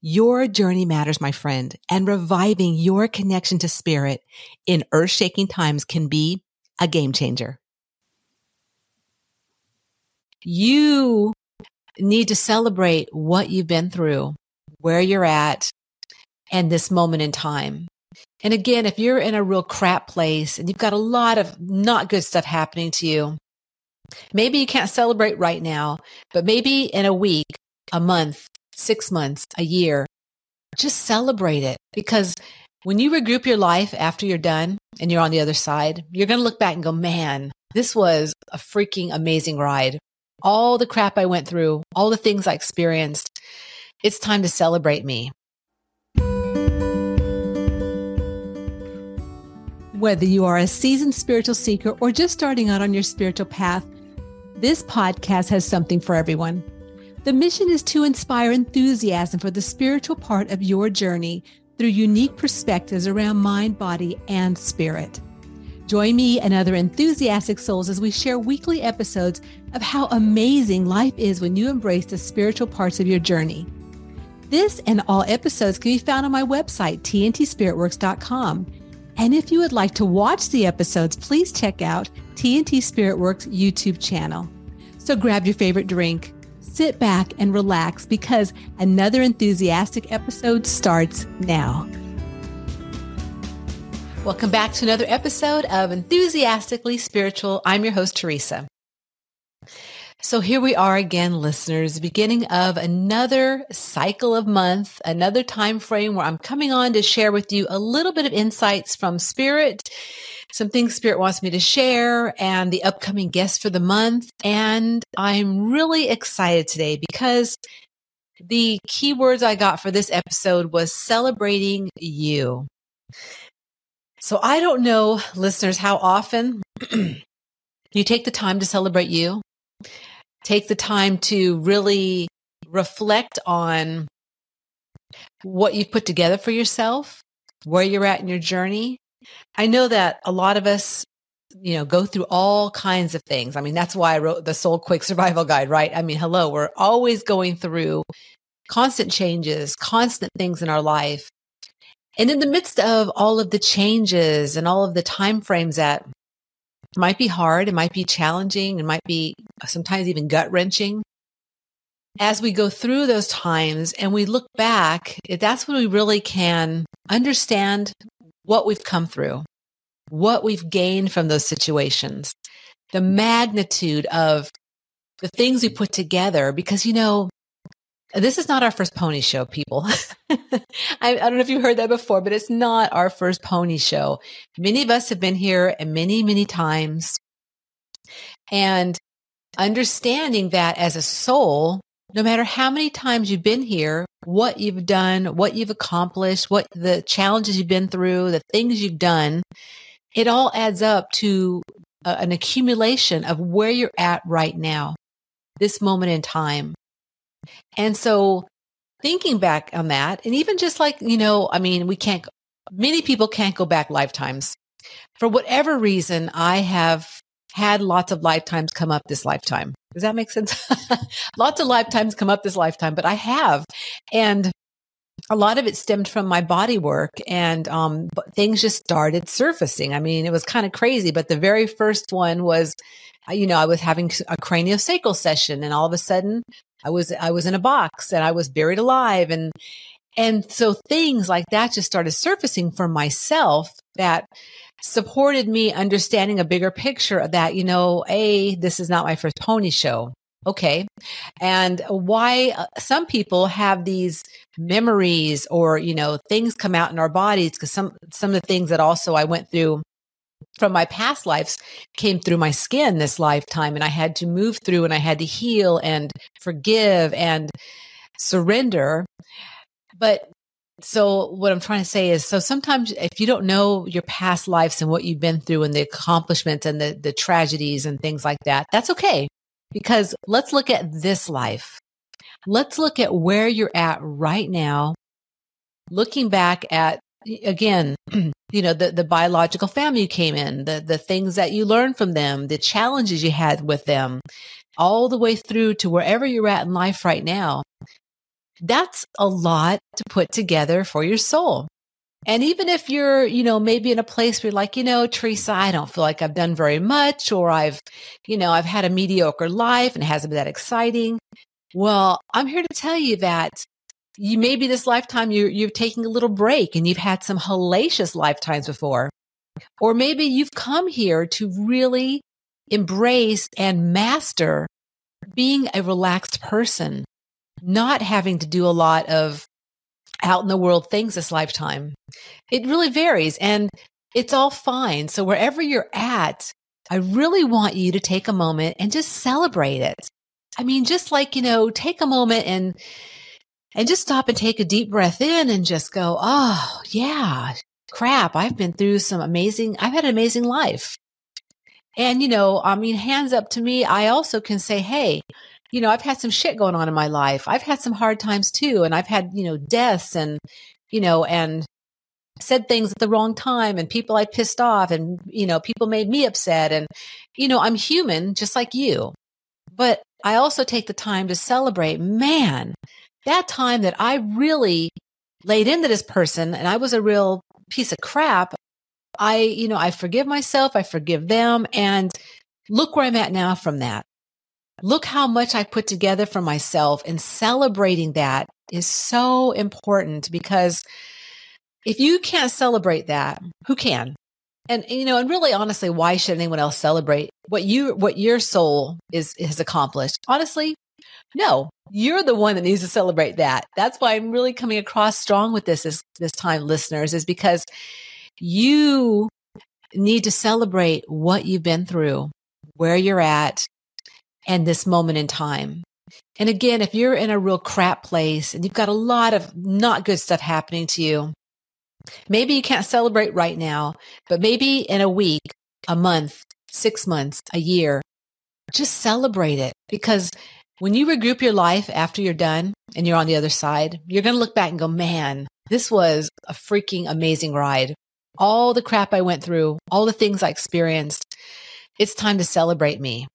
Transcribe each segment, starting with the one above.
Your journey matters, my friend, and reviving your connection to spirit in earth shaking times can be a game changer. You need to celebrate what you've been through, where you're at, and this moment in time. And again, if you're in a real crap place and you've got a lot of not good stuff happening to you, maybe you can't celebrate right now, but maybe in a week, a month, six months, a year, just celebrate it because when you regroup your life after you're done and you're on the other side, you're going to look back and go, man, this was a freaking amazing ride. All the crap I went through, all the things I experienced. It's time to celebrate me. Whether you are a seasoned spiritual seeker or just starting out on your spiritual path, this podcast has something for everyone. The mission is to inspire enthusiasm for the spiritual part of your journey through unique perspectives around mind, body, and spirit. Join me and other enthusiastic souls as we share weekly episodes of how amazing life is when you embrace the spiritual parts of your journey. This and all episodes can be found on my website, tntspiritworks.com. And if you would like to watch the episodes, please check out TNT Spiritworks YouTube channel. So grab your favorite drink sit back and relax because another enthusiastic episode starts now. Welcome back to another episode of Enthusiastically Spiritual. I'm your host, Teresa. So here we are again, listeners, beginning of another cycle of month, another time frame where I'm coming on to share with you a little bit of insights from spirit some things Spirit wants me to share and the upcoming guests for the month. And I'm really excited today because the keywords I got for this episode was celebrating you. So I don't know, listeners, how often you take the time to celebrate you, take the time to really reflect on what you've put together for yourself, where you're at in your journey, I know that a lot of us, you know, go through all kinds of things. I mean, that's why I wrote the Soul Quick Survival Guide, right? I mean, hello, we're always going through constant changes, constant things in our life. And in the midst of all of the changes and all of the time frames that might be hard, it might be challenging, it might be sometimes even gut wrenching. As we go through those times and we look back, that's when we really can understand what we've come through, what we've gained from those situations, the magnitude of the things we put together. Because, you know, this is not our first pony show, people. I, I, don't know if you heard that before, but it's not our first pony show. Many of us have been here many, many times. And understanding that as a soul, no matter how many times you've been here, what you've done, what you've accomplished, what the challenges you've been through, the things you've done, it all adds up to a, an accumulation of where you're at right now, this moment in time. And so thinking back on that, and even just like, you know, I mean, we can't, many people can't go back lifetimes. For whatever reason, I have had lots of lifetimes come up this lifetime. Does that make sense? lots of lifetimes come up this lifetime, but I have. And a lot of it stemmed from my body work and um, things just started surfacing. I mean, it was kind of crazy, but the very first one was, uh, you know, I was having a craniosacral session and all of a sudden I was, I was in a box and I was buried alive. And, and so things like that just started surfacing for myself that supported me understanding a bigger picture of that, you know, A, this is not my first pony show. Okay. And why uh, some people have these memories or, you know, things come out in our bodies because some, some of the things that also I went through from my past lives came through my skin this lifetime and I had to move through and I had to heal and forgive and surrender. But so what I'm trying to say is, so sometimes if you don't know your past lives and what you've been through and the accomplishments and the, the tragedies and things like that, that's okay. Because let's look at this life. Let's look at where you're at right now. Looking back at, again, you know, the, the biological family you came in, the, the things that you learned from them, the challenges you had with them, all the way through to wherever you're at in life right now. That's a lot to put together for your soul. And even if you're, you know, maybe in a place where you're like, you know, Teresa, I don't feel like I've done very much, or I've, you know, I've had a mediocre life and it hasn't been that exciting. Well, I'm here to tell you that you maybe this lifetime you, you're taking a little break and you've had some hellacious lifetimes before. Or maybe you've come here to really embrace and master being a relaxed person, not having to do a lot of out in the world things this lifetime. It really varies and it's all fine. So wherever you're at, I really want you to take a moment and just celebrate it. I mean, just like, you know, take a moment and, and just stop and take a deep breath in and just go, Oh, yeah, crap. I've been through some amazing, I've had an amazing life. And, you know, I mean, hands up to me, I also can say, Hey, you know, I've had some shit going on in my life. I've had some hard times too. And I've had, you know, deaths and, you know, and said things at the wrong time and people I pissed off and, you know, people made me upset. And, you know, I'm human just like you. But I also take the time to celebrate, man, that time that I really laid into this person and I was a real piece of crap. I, you know, I forgive myself. I forgive them. And look where I'm at now from that. Look how much I put together for myself and celebrating that is so important because if you can't celebrate that, who can? And you know, and really honestly, why should anyone else celebrate what you what your soul is has accomplished? Honestly, no. You're the one that needs to celebrate that. That's why I'm really coming across strong with this this, time listeners is because you need to celebrate what you've been through, where you're at, and this moment in time. And again, if you're in a real crap place and you've got a lot of not good stuff happening to you, maybe you can't celebrate right now, but maybe in a week, a month, six months, a year, just celebrate it because when you regroup your life after you're done and you're on the other side, you're going to look back and go, man, this was a freaking amazing ride. All the crap I went through, all the things I experienced. It's time to celebrate me.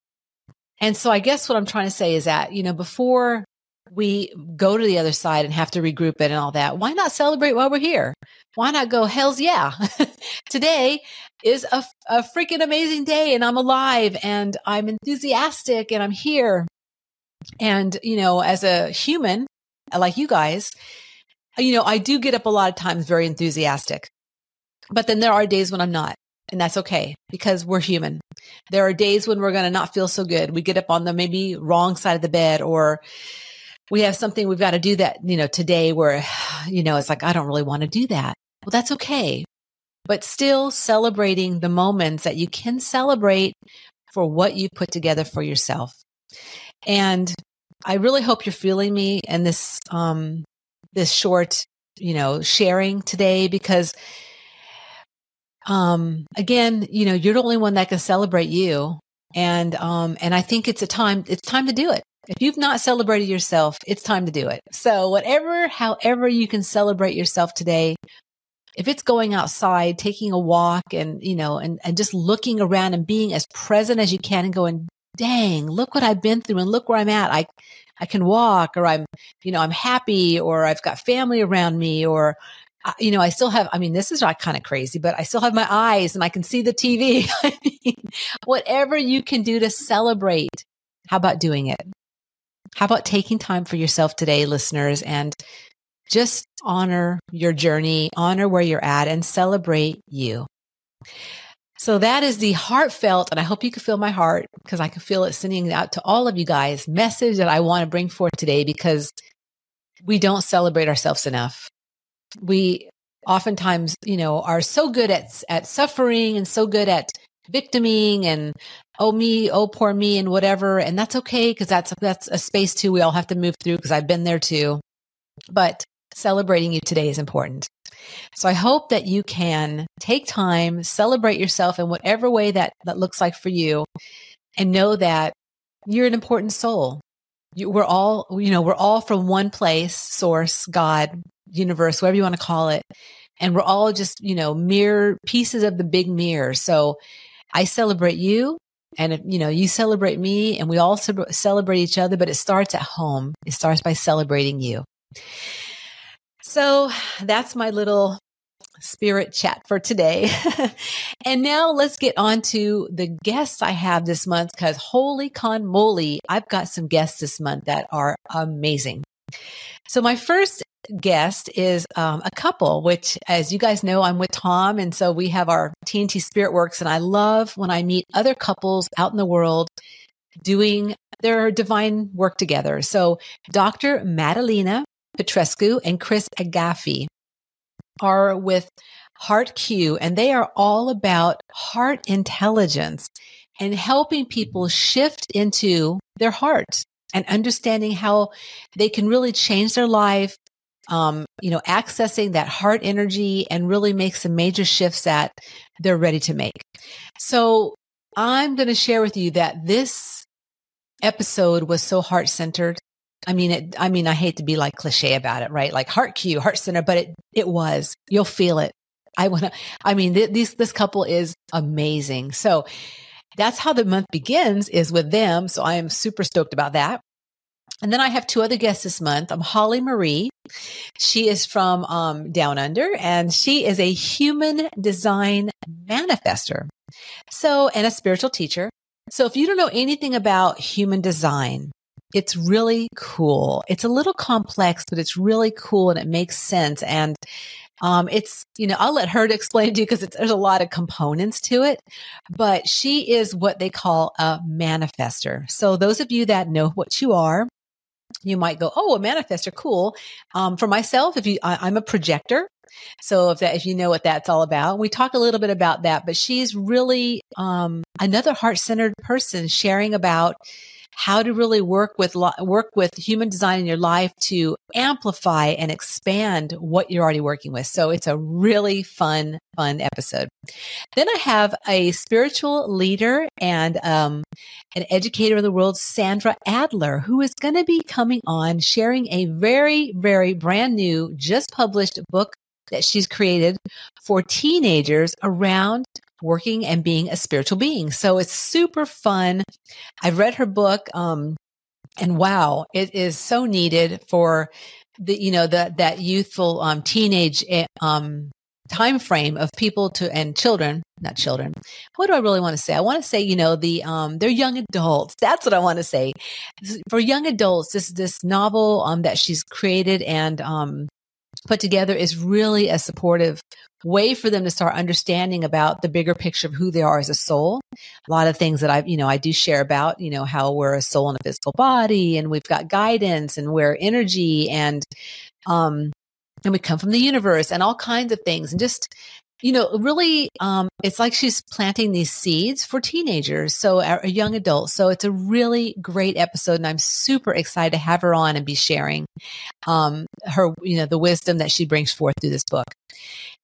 And so I guess what I'm trying to say is that, you know, before we go to the other side and have to regroup it and all that, why not celebrate while we're here? Why not go, hell's yeah. Today is a, a freaking amazing day and I'm alive and I'm enthusiastic and I'm here. And, you know, as a human, like you guys, you know, I do get up a lot of times very enthusiastic, but then there are days when I'm not. And that's okay because we're human. There are days when we're going to not feel so good. We get up on the maybe wrong side of the bed or we have something we've got to do that, you know, today where, you know, it's like, I don't really want to do that. Well, that's okay. But still celebrating the moments that you can celebrate for what you put together for yourself. And I really hope you're feeling me and this, um, this short, you know, sharing today because um, again, you know, you're the only one that can celebrate you. And, um, and I think it's a time, it's time to do it. If you've not celebrated yourself, it's time to do it. So whatever, however you can celebrate yourself today, if it's going outside, taking a walk and, you know, and, and just looking around and being as present as you can and going, dang, look what I've been through and look where I'm at. I, I can walk or I'm, you know, I'm happy or I've got family around me or you know, I still have, I mean, this is not kind of crazy, but I still have my eyes and I can see the TV. I mean, whatever you can do to celebrate, how about doing it? How about taking time for yourself today, listeners, and just honor your journey, honor where you're at, and celebrate you. So that is the heartfelt, and I hope you can feel my heart because I can feel it sending out to all of you guys message that I want to bring forth today because we don't celebrate ourselves enough we oftentimes, you know, are so good at, at suffering and so good at victiming and oh me, oh poor me and whatever. And that's okay because that's, that's a space too we all have to move through because I've been there too. But celebrating you today is important. So I hope that you can take time, celebrate yourself in whatever way that, that looks like for you, and know that you're an important soul. You, we're all, you know, we're all from one place, source, God, universe, whatever you want to call it. And we're all just, you know, mere pieces of the big mirror. So I celebrate you and, you know, you celebrate me and we all celebrate each other, but it starts at home. It starts by celebrating you. So that's my little spirit chat for today. and now let's get on to the guests I have this month because holy con moly, I've got some guests this month that are amazing. So my first guest is um, a couple, which, as you guys know, I'm with Tom. And so we have our TNT Spirit Works. And I love when I meet other couples out in the world doing their divine work together. So Dr. Madalina Petrescu and Cris Agafi are with HeartQ, and they are all about heart intelligence and helping people shift into their heart and understanding how they can really change their life, um, you know, accessing that heart energy and really make some major shifts that they're ready to make. So I'm going to share with you that this episode was so heart centered. I mean, it, I mean, I hate to be like cliche about it, right? Like HeartQ, heart center, but it, it was, you'll feel it. I want to, I mean, th- these, this couple is amazing. So that's how the month begins is with them. So I am super stoked about that. And then I have two other guests this month. I'm Holly Marie. She is from um, Down Under and she is a human design manifester. So, and a spiritual teacher. So if you don't know anything about human design, it's really cool. It's a little complex, but it's really cool and it makes sense. And um, it's, you know, I'll let her to explain to you because there's a lot of components to it, but she is what they call a manifester. So those of you that know what you are, you might go, Oh, a manifester. Cool. Um, for myself, if you, I, am a projector. So if that, if you know what that's all about, we talk a little bit about that, but she's really, um, another heart centered person sharing about, how to really work with work with human design in your life to amplify and expand what you're already working with. So it's a really fun, fun episode. Then I have a spiritual leader and um, an educator of the world, Sandra Adler, who is going to be coming on sharing a very, very brand new, just published book that she's created for teenagers around working and being a spiritual being. So it's super fun. I've read her book. Um, and wow, it is so needed for the, you know, the, that youthful, um, teenage, eh, um, time frame of people to and children not children what do i really want to say i want to say you know the um they're young adults that's what i want to say for young adults this this novel um that she's created and um put together is really a supportive way for them to start understanding about the bigger picture of who they are as a soul. A lot of things that I, you know, I do share about, you know, how we're a soul in a physical body and we've got guidance and we're energy and, um, and we come from the universe and all kinds of things and just you know, really, um, it's like she's planting these seeds for teenagers, so a young adults. So it's a really great episode, and I'm super excited to have her on and be sharing um, her, you know, the wisdom that she brings forth through this book.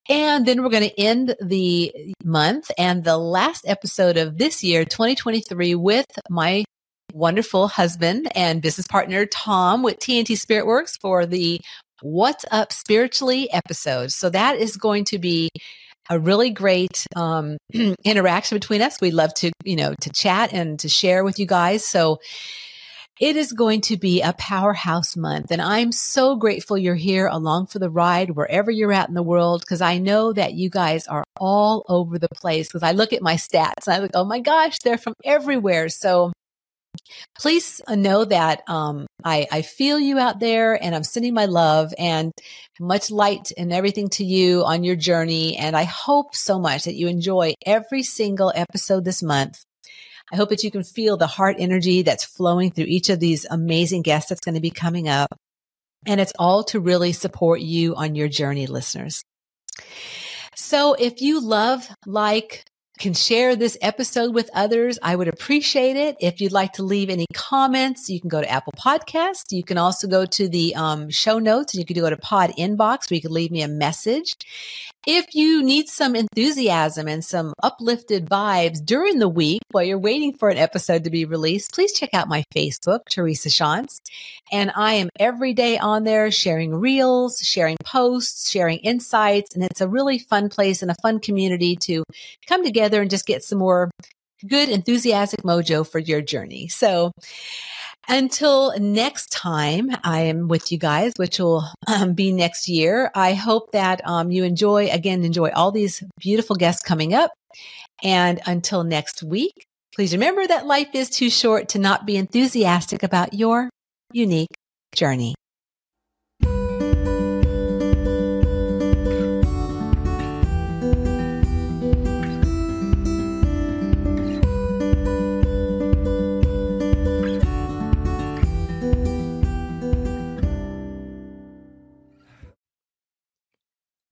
And then we're going to end the month and the last episode of this year, 2023, with my wonderful husband and business partner, Tom, with TNT Spirit Works for the What's Up Spiritually episode. So that is going to be a really great um, interaction between us. We'd love to, you know, to chat and to share with you guys. So it is going to be a powerhouse month. And I'm so grateful you're here along for the ride, wherever you're at in the world, because I know that you guys are all over the place. Because I look at my stats and I look, oh my gosh, they're from everywhere. So please know that um, I, I feel you out there and I'm sending my love and much light and everything to you on your journey. And I hope so much that you enjoy every single episode this month. I hope that you can feel the heart energy that's flowing through each of these amazing guests that's going to be coming up. And it's all to really support you on your journey, listeners. So if you love, like, can share this episode with others, I would appreciate it. If you'd like to leave any comments, you can go to Apple Podcast. You can also go to the um, show notes and you can go to Pod Inbox where you can leave me a message. If you need some enthusiasm and some uplifted vibes during the week while you're waiting for an episode to be released, please check out my Facebook, Teresa Shantz. And I am every day on there sharing reels, sharing posts, sharing insights. And it's a really fun place and a fun community to come together and just get some more good, enthusiastic mojo for your journey. So, until next time, I am with you guys, which will um, be next year. I hope that um, you enjoy, again, enjoy all these beautiful guests coming up. And until next week, please remember that life is too short to not be enthusiastic about your unique journey.